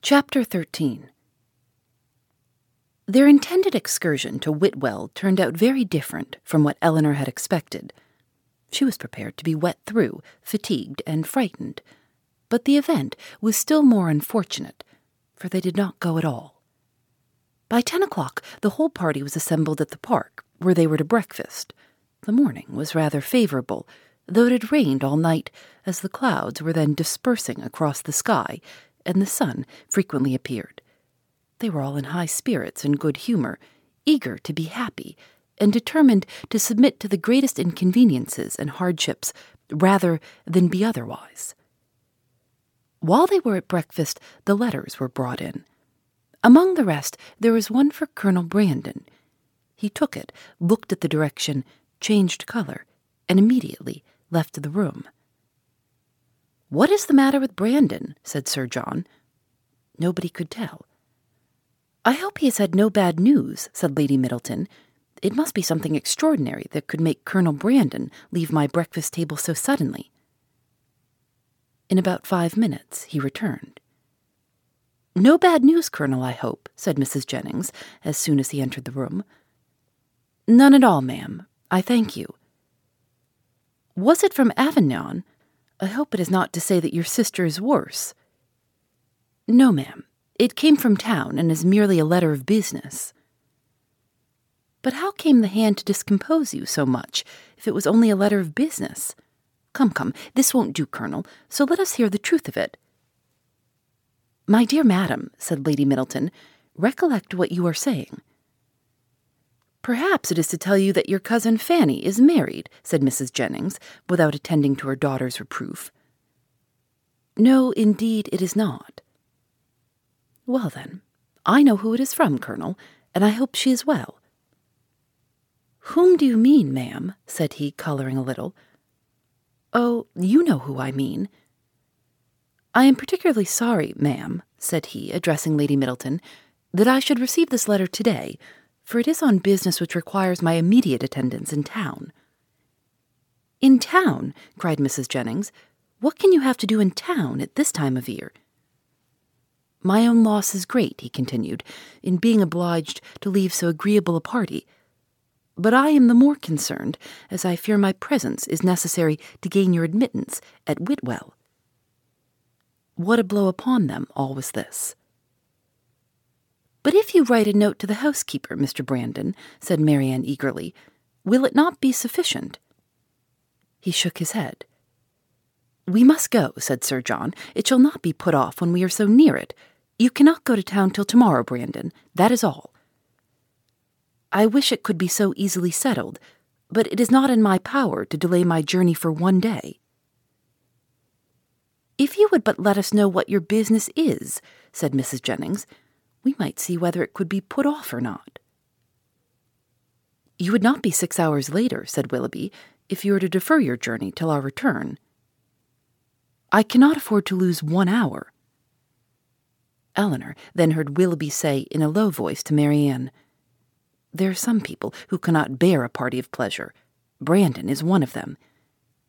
Chapter 13 Their intended excursion to Whitwell turned out very different from what Elinor had expected. She was prepared to be wet through, fatigued, and frightened. But the event was still more unfortunate, for they did not go at all. By ten o'clock, the whole party was assembled at the park, where they were to breakfast. The morning was rather favorable, though it had rained all night, as the clouds were then dispersing across the sky and the sun frequently appeared. They were all in high spirits and good humor, eager to be happy, and determined to submit to the greatest inconveniences and hardships rather than be otherwise. While they were at breakfast, the letters were brought in. Among the rest, there was one for Colonel Brandon. He took it, looked at the direction, changed color, and immediately left the room. What is the matter with Brandon? said Sir John. Nobody could tell. I hope he has had no bad news, said Lady Middleton. It must be something extraordinary that could make Colonel Brandon leave my breakfast table so suddenly. In about five minutes, he returned. No bad news, Colonel, I hope, said Mrs. Jennings as soon as he entered the room. None at all, ma'am. I thank you. Was it from Avignon? I hope it is not to say that your sister is worse. No, ma'am. It came from town and is merely a letter of business. But how came the hand to discompose you so much if it was only a letter of business? Come, come, this won't do, Colonel, so let us hear the truth of it. My dear madam, said Lady Middleton, recollect what you are saying. Perhaps it is to tell you that your cousin Fanny is married, said Mrs. Jennings, without attending to her daughter's reproof. No, indeed, it is not. Well, then, I know who it is from, Colonel, and I hope she is well. Whom do you mean, ma'am? said he, colouring a little. Oh, you know who I mean. I am particularly sorry, ma'am, said he, addressing Lady Middleton, that I should receive this letter today, for it is on business which requires my immediate attendance in town. In town? cried Mrs. Jennings. What can you have to do in town at this time of year? My own loss is great, he continued, in being obliged to leave so agreeable a party. But I am the more concerned, as I fear my presence is necessary to gain your admittance at Whitwell. What a blow upon them all was this. But if you write a note to the housekeeper, Mr. Brandon, said Marianne eagerly, will it not be sufficient? He shook his head. We must go, said Sir John. It shall not be put off when we are so near it. You cannot go to town till tomorrow, Brandon. That is all. I wish it could be so easily settled, but it is not in my power to delay my journey for one day. If you would but let us know what your business is, said Mrs. Jennings, we might see whether it could be put off or not. You would not be six hours later, said Willoughby, if you were to defer your journey till our return. I cannot afford to lose one hour. Elinor then heard Willoughby say in a low voice to Marianne, There are some people who cannot bear a party of pleasure. Brandon is one of them.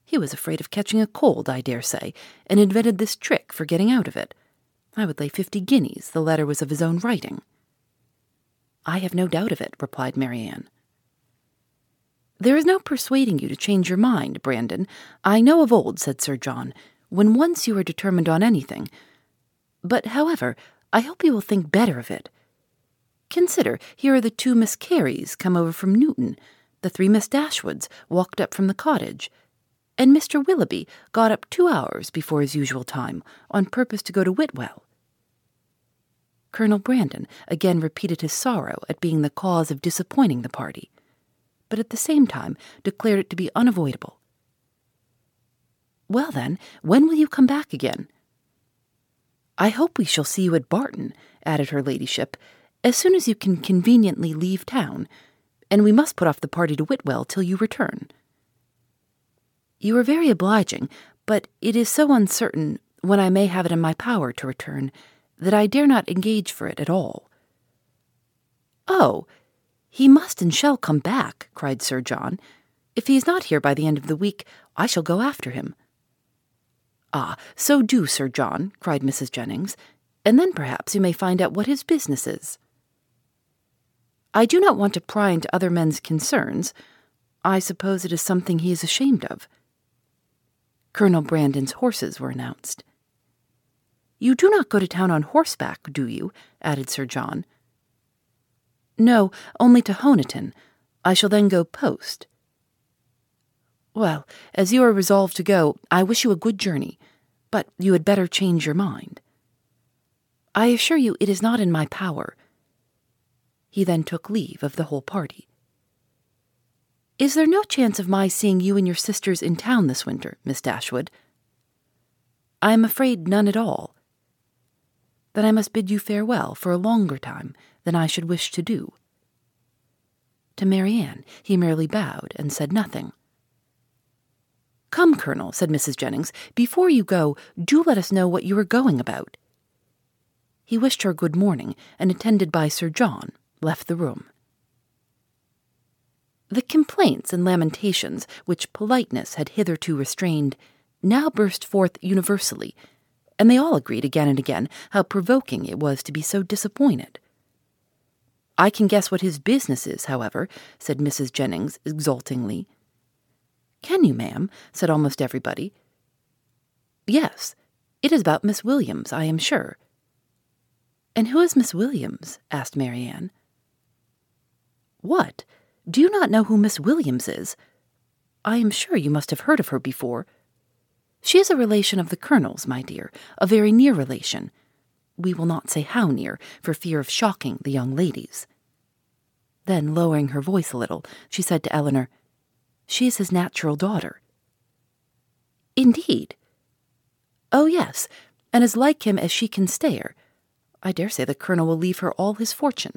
He was afraid of catching a cold, I dare say, and invented this trick for getting out of it. I would lay fifty guineas the letter was of his own writing. I have no doubt of it, replied Marianne. There is no persuading you to change your mind, Brandon. I know of old, said Sir John, when once you are determined on anything. But, however, I hope you will think better of it. Consider, here are the two Miss Careys come over from Newton, the three Miss Dashwoods walked up from the cottage, and Mr. Willoughby got up two hours before his usual time on purpose to go to Whitwell. Colonel Brandon again repeated his sorrow at being the cause of disappointing the party, but at the same time declared it to be unavoidable. Well, then, when will you come back again? I hope we shall see you at Barton, added her ladyship, as soon as you can conveniently leave town, and we must put off the party to Whitwell till you return. You are very obliging, but it is so uncertain when I may have it in my power to return that I dare not engage for it at all. Oh, he must and shall come back, cried Sir John. If he is not here by the end of the week, I shall go after him. Ah, so do, Sir John, cried Mrs. Jennings, and then perhaps you may find out what his business is. I do not want to pry into other men's concerns. I suppose it is something he is ashamed of. Colonel Brandon's horses were announced. You do not go to town on horseback, do you? added Sir John. No, only to Honiton. I shall then go post. Well, as you are resolved to go, I wish you a good journey, but you had better change your mind. I assure you it is not in my power. He then took leave of the whole party. Is there no chance of my seeing you and your sisters in town this winter, Miss Dashwood? I am afraid none at all. Then I must bid you farewell for a longer time than I should wish to do. To Marianne he merely bowed and said nothing. Come, Colonel, said Mrs. Jennings, before you go, do let us know what you are going about. He wished her good morning, and attended by Sir John, left the room. The complaints and lamentations which politeness had hitherto restrained now burst forth universally, and they all agreed again and again how provoking it was to be so disappointed. I can guess what his business is, however, said Mrs. Jennings exultingly. Can you, ma'am? said almost everybody. Yes, it is about Miss Williams, I am sure. And who is Miss Williams? asked Marianne. What? Do you not know who Miss Williams is? I am sure you must have heard of her before. She is a relation of the Colonel's, my dear, a very near relation. We will not say how near, for fear of shocking the young ladies. Then, lowering her voice a little, she said to Elinor, She is his natural daughter. Indeed. Oh, yes, and as like him as she can stare. I dare say the Colonel will leave her all his fortune.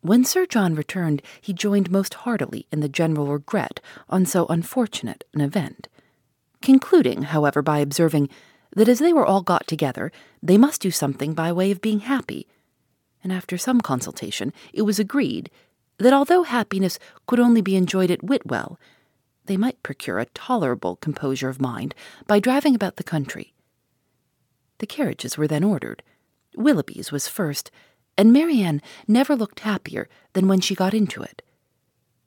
When Sir John returned, he joined most heartily in the general regret on so unfortunate an event, concluding, however, by observing that as they were all got together, they must do something by way of being happy. And after some consultation, it was agreed that although happiness could only be enjoyed at Whitwell, they might procure a tolerable composure of mind by driving about the country. The carriages were then ordered. Willoughby's was first, and Marianne never looked happier than when she got into it.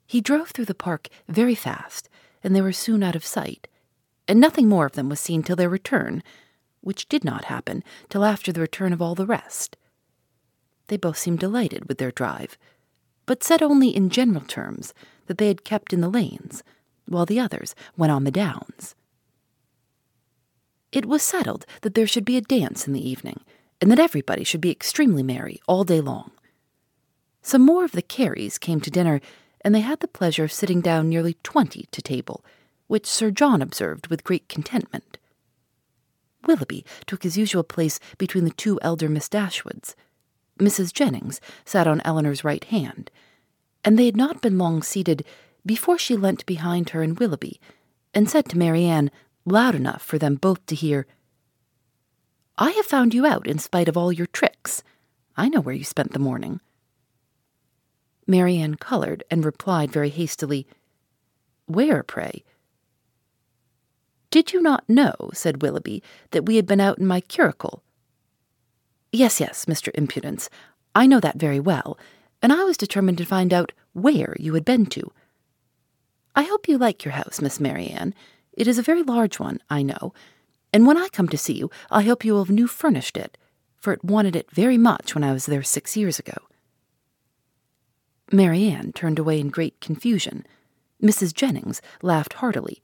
He drove through the park very fast, and they were soon out of sight, and nothing more of them was seen till their return, which did not happen till after the return of all the rest. They both seemed delighted with their drive, but said only in general terms that they had kept in the lanes, while the others went on the downs. It was settled that there should be a dance in the evening, and that everybody should be extremely merry all day long. Some more of the Careys came to dinner, and they had the pleasure of sitting down nearly twenty to table, which Sir John observed with great contentment. Willoughby took his usual place between the two elder Miss Dashwoods. Mrs. Jennings sat on Elinor's right hand, and they had not been long seated before she leant behind her and Willoughby, and said to Marianne, loud enough for them both to hear, I have found you out in spite of all your tricks. I know where you spent the morning. Marianne colored and replied very hastily, Where, pray? Did you not know, said Willoughby, that we had been out in my curricle? Yes, yes, Mr. Impudence, I know that very well, and I was determined to find out where you had been to. I hope you like your house, Miss Marianne. It is a very large one, I know, and when I come to see you, I hope you will have new furnished it, for it wanted it very much when I was there six years ago. Marianne turned away in great confusion. Mrs. Jennings laughed heartily,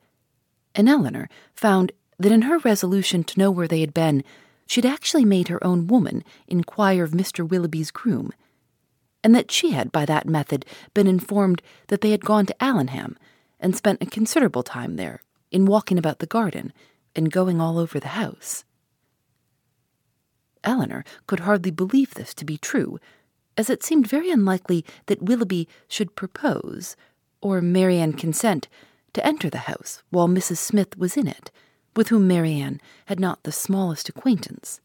and Elinor found that in her resolution to know where they had been, she had actually made her own woman inquire of Mr. Willoughby's groom, and that she had, by that method, been informed that they had gone to Allenham and spent a considerable time there in walking about the garden and going all over the house. Elinor could hardly believe this to be true, as it seemed very unlikely that Willoughby should propose, or Marianne consent, to enter the house while Mrs. Smith was in it, with whom Marianne had not the smallest acquaintance.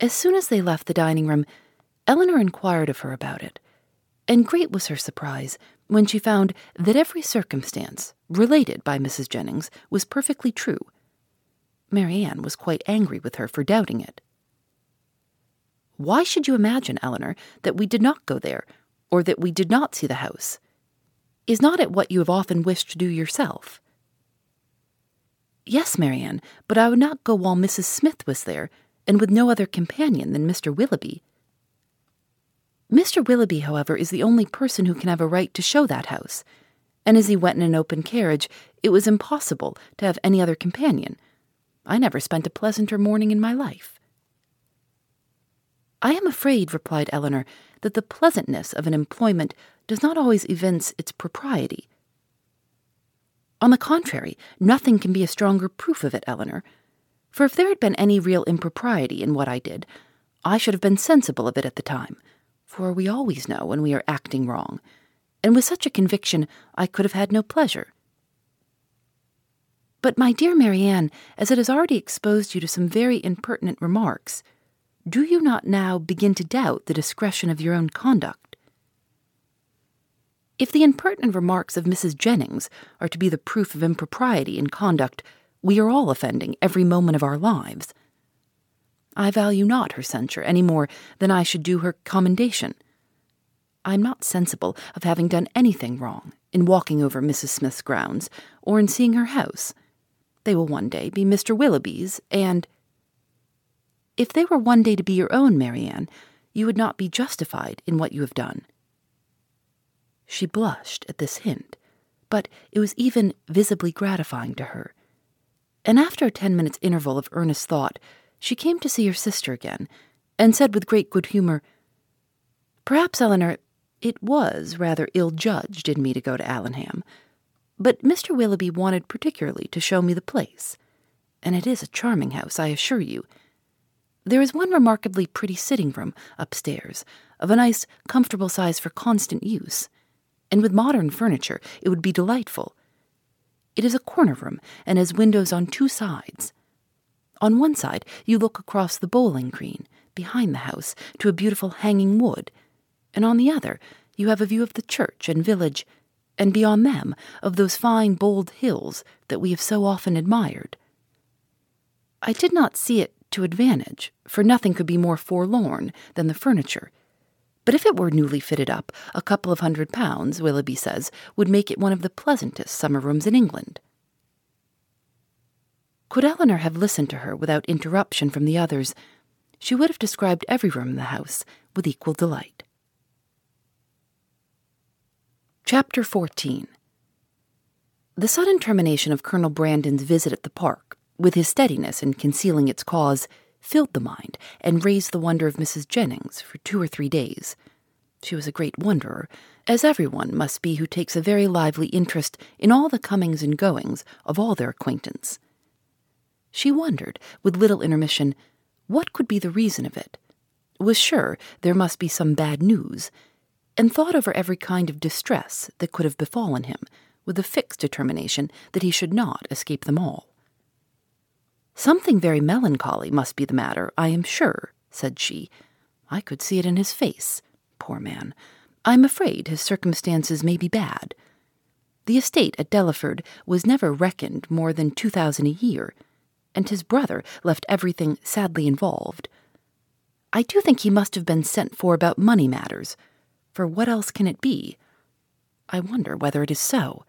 As soon as they left the dining room, Elinor inquired of her about it, and great was her surprise when she found that every circumstance related by Mrs. Jennings was perfectly true. Marianne was quite angry with her for doubting it. Why should you imagine, Elinor, that we did not go there, or that we did not see the house? Is not it what you have often wished to do yourself? Yes, Marianne, but I would not go while Mrs. Smith was there, and with no other companion than Mr. Willoughby. Mr. Willoughby, however, is the only person who can have a right to show that house, and as he went in an open carriage, it was impossible to have any other companion. I never spent a pleasanter morning in my life. I am afraid, replied Elinor, that the pleasantness of an employment does not always evince its propriety. On the contrary, nothing can be a stronger proof of it, Elinor. For if there had been any real impropriety in what I did, I should have been sensible of it at the time, for we always know when we are acting wrong, and with such a conviction I could have had no pleasure. But, my dear Marianne, as it has already exposed you to some very impertinent remarks, do you not now begin to doubt the discretion of your own conduct? If the impertinent remarks of Mrs. Jennings are to be the proof of impropriety in conduct, we are all offending every moment of our lives. I value not her censure any more than I should do her commendation. I am not sensible of having done anything wrong in walking over Mrs. Smith's grounds or in seeing her house. They will one day be Mr. Willoughby's, and if they were one day to be your own, Marianne, you would not be justified in what you have done. She blushed at this hint, but it was even visibly gratifying to her. And after a ten minutes' interval of earnest thought, she came to see her sister again, and said with great good humor, Perhaps, Elinor, it was rather ill judged in me to go to Allenham but Mr. Willoughby wanted particularly to show me the place, and it is a charming house, I assure you. There is one remarkably pretty sitting room upstairs, of a nice, comfortable size for constant use, and with modern furniture it would be delightful. It is a corner room and has windows on two sides. On one side, you look across the bowling green, behind the house, to a beautiful hanging wood, and on the other, you have a view of the church and village and beyond them of those fine, bold hills that we have so often admired. I did not see it to advantage, for nothing could be more forlorn than the furniture. But if it were newly fitted up, a couple of hundred pounds, Willoughby says, would make it one of the pleasantest summer rooms in England. Could Elinor have listened to her without interruption from the others, she would have described every room in the house with equal delight. Chapter 14 The sudden termination of Colonel Brandon's visit at the park, with his steadiness in concealing its cause, filled the mind and raised the wonder of Mrs. Jennings for two or three days. She was a great wonderer, as everyone must be who takes a very lively interest in all the comings and goings of all their acquaintance. She wondered, with little intermission, what could be the reason of it. Was sure there must be some bad news and thought over every kind of distress that could have befallen him, with a fixed determination that he should not escape them all. Something very melancholy must be the matter, I am sure, said she. I could see it in his face. Poor man. I am afraid his circumstances may be bad. The estate at Delaford was never reckoned more than two thousand a year, and his brother left everything sadly involved. I do think he must have been sent for about money matters for what else can it be? I wonder whether it is so.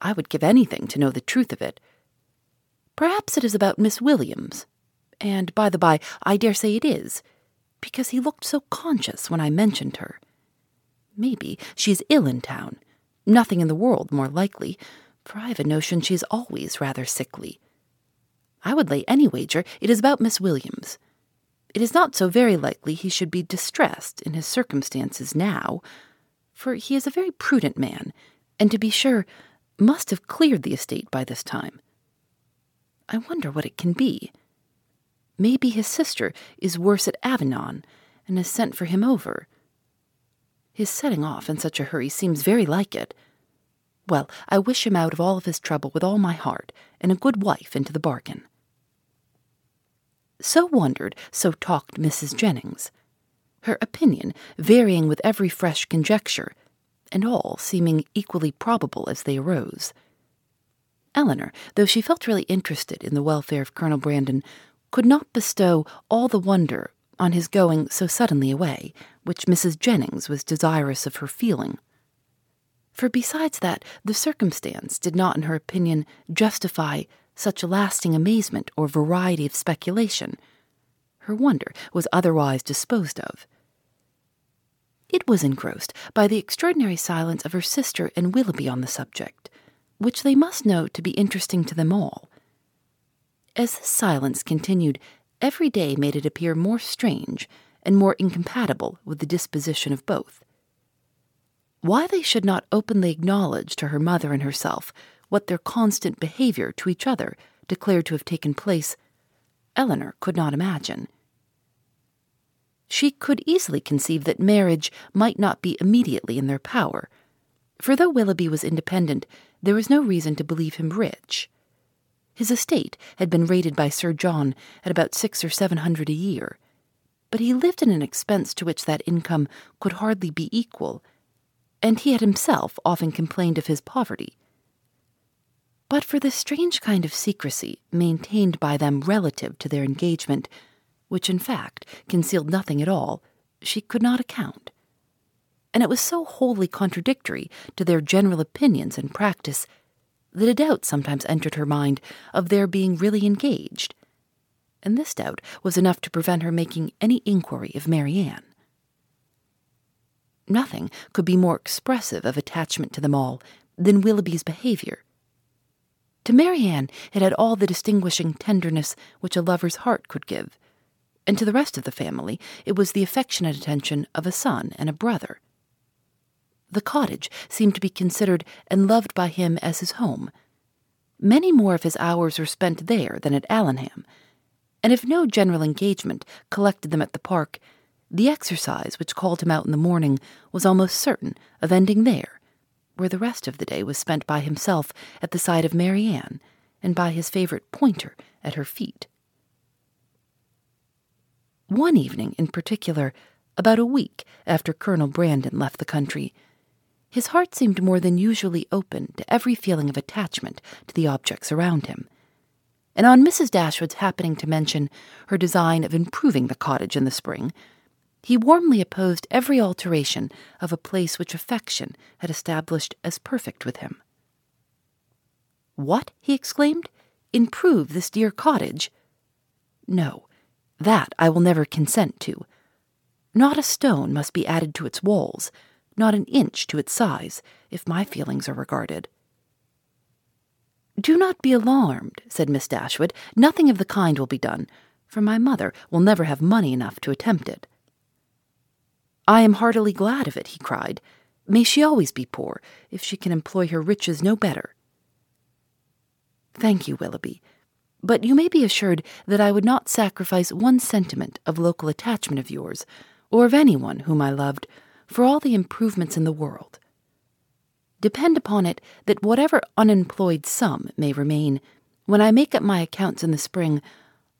I would give anything to know the truth of it. Perhaps it is about Miss Williams. And by the by, I dare say it is, because he looked so conscious when I mentioned her. Maybe she is ill in town. Nothing in the world more likely, for I have a notion she is always rather sickly. I would lay any wager it is about Miss Williams. It is not so very likely he should be distressed in his circumstances now, for he is a very prudent man, and to be sure, must have cleared the estate by this time. I wonder what it can be. Maybe his sister is worse at Avignon and has sent for him over. His setting off in such a hurry seems very like it. Well, I wish him out of all of his trouble with all my heart, and a good wife into the bargain. So wondered, so talked Mrs. Jennings, her opinion varying with every fresh conjecture, and all seeming equally probable as they arose. Elinor, though she felt really interested in the welfare of Colonel Brandon, could not bestow all the wonder on his going so suddenly away, which Mrs. Jennings was desirous of her feeling. For besides that, the circumstance did not, in her opinion, justify such lasting amazement or variety of speculation. Her wonder was otherwise disposed of. It was engrossed by the extraordinary silence of her sister and Willoughby on the subject, which they must know to be interesting to them all. As this silence continued, every day made it appear more strange and more incompatible with the disposition of both. Why they should not openly acknowledge to her mother and herself what their constant behavior to each other declared to have taken place, Elinor could not imagine. She could easily conceive that marriage might not be immediately in their power, for though Willoughby was independent, there was no reason to believe him rich. His estate had been rated by Sir John at about six or seven hundred a year, but he lived at an expense to which that income could hardly be equal, and he had himself often complained of his poverty. But for the strange kind of secrecy maintained by them relative to their engagement, which in fact concealed nothing at all, she could not account. And it was so wholly contradictory to their general opinions and practice that a doubt sometimes entered her mind of their being really engaged. And this doubt was enough to prevent her making any inquiry of Marianne. Nothing could be more expressive of attachment to them all than Willoughby's behavior. To Marianne it had all the distinguishing tenderness which a lover's heart could give, and to the rest of the family it was the affectionate attention of a son and a brother. The cottage seemed to be considered and loved by him as his home. Many more of his hours were spent there than at Allenham, and if no general engagement collected them at the park, the exercise which called him out in the morning was almost certain of ending there where the rest of the day was spent by himself at the side of Marianne and by his favorite pointer at her feet. One evening in particular, about a week after Colonel Brandon left the country, his heart seemed more than usually open to every feeling of attachment to the objects around him. And on Mrs. Dashwood's happening to mention her design of improving the cottage in the spring, he warmly opposed every alteration of a place which affection had established as perfect with him. What? he exclaimed. Improve this dear cottage? No, that I will never consent to. Not a stone must be added to its walls, not an inch to its size, if my feelings are regarded. Do not be alarmed, said Miss Dashwood. Nothing of the kind will be done, for my mother will never have money enough to attempt it. I am heartily glad of it, he cried. May she always be poor, if she can employ her riches no better. Thank you, Willoughby, but you may be assured that I would not sacrifice one sentiment of local attachment of yours, or of anyone whom I loved, for all the improvements in the world. Depend upon it that whatever unemployed sum may remain, when I make up my accounts in the spring,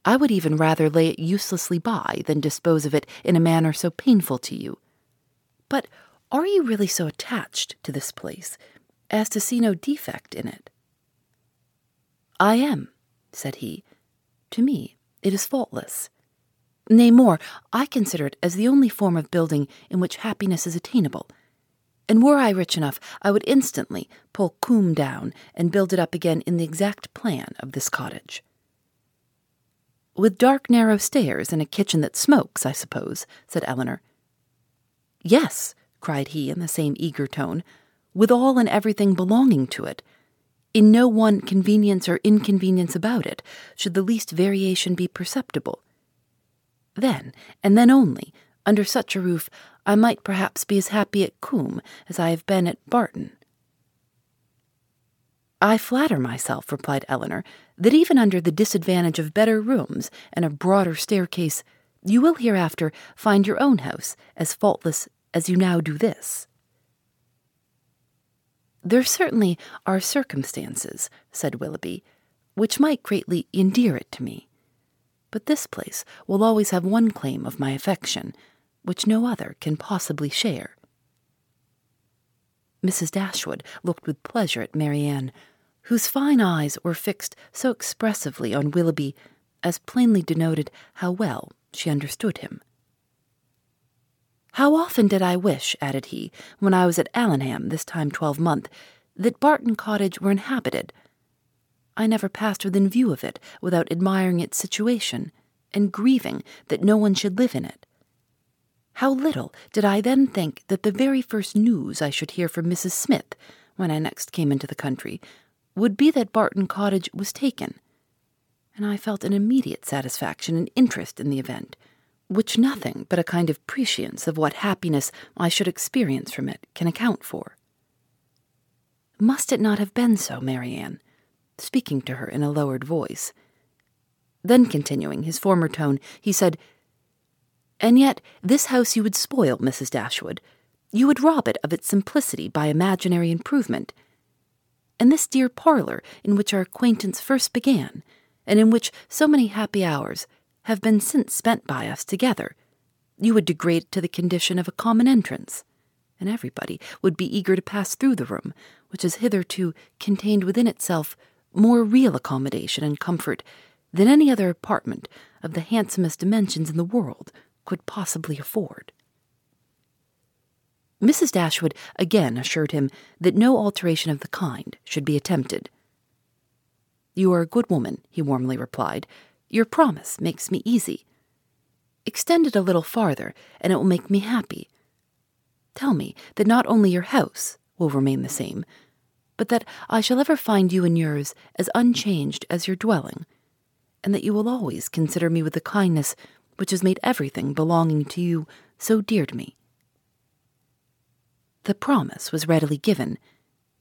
I would even rather lay it uselessly by than dispose of it in a manner so painful to you. But are you really so attached to this place as to see no defect in it? I am, said he. To me, it is faultless. Nay, more, I consider it as the only form of building in which happiness is attainable. And were I rich enough, I would instantly pull Combe down and build it up again in the exact plan of this cottage. With dark, narrow stairs and a kitchen that smokes, I suppose, said Elinor. Yes, cried he in the same eager tone. with all and everything belonging to it, in no one convenience or inconvenience about it should the least variation be perceptible. Then, and then only, under such a roof, I might perhaps be as happy at Combe as I have been at Barton. I flatter myself, replied Elinor, that even under the disadvantage of better rooms and a broader staircase, you will hereafter find your own house as faultless as you now do this. There certainly are circumstances, said Willoughby, which might greatly endear it to me. But this place will always have one claim of my affection, which no other can possibly share. Mrs. Dashwood looked with pleasure at Marianne, whose fine eyes were fixed so expressively on Willoughby as plainly denoted how well she understood him. How often did I wish, added he, when I was at Allenham this time twelvemonth, that Barton Cottage were inhabited. I never passed within view of it without admiring its situation, and grieving that no one should live in it. How little did I then think that the very first news I should hear from Mrs. Smith, when I next came into the country, would be that Barton Cottage was taken. And I felt an immediate satisfaction and interest in the event which nothing but a kind of prescience of what happiness I should experience from it can account for. Must it not have been so, Marianne? Speaking to her in a lowered voice. Then, continuing his former tone, he said, And yet this house you would spoil, Mrs. Dashwood. You would rob it of its simplicity by imaginary improvement. And this dear parlor in which our acquaintance first began, and in which so many happy hours have been since spent by us together, you would degrade it to the condition of a common entrance, and everybody would be eager to pass through the room, which has hitherto contained within itself more real accommodation and comfort than any other apartment of the handsomest dimensions in the world could possibly afford. Mrs. Dashwood again assured him that no alteration of the kind should be attempted. You are a good woman, he warmly replied, your promise makes me easy. Extend it a little farther, and it will make me happy. Tell me that not only your house will remain the same, but that I shall ever find you and yours as unchanged as your dwelling, and that you will always consider me with the kindness which has made everything belonging to you so dear to me. The promise was readily given,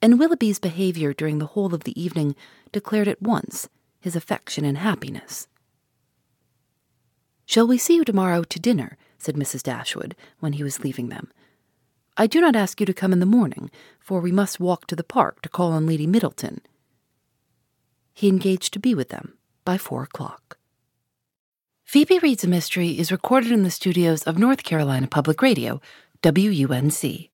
and Willoughby's behavior during the whole of the evening declared at once his affection and happiness. Shall we see you tomorrow to dinner? said Mrs. Dashwood when he was leaving them. I do not ask you to come in the morning, for we must walk to the park to call on Lady Middleton. He engaged to be with them by four o'clock. Phoebe Reads a Mystery is recorded in the studios of North Carolina Public Radio, WUNC.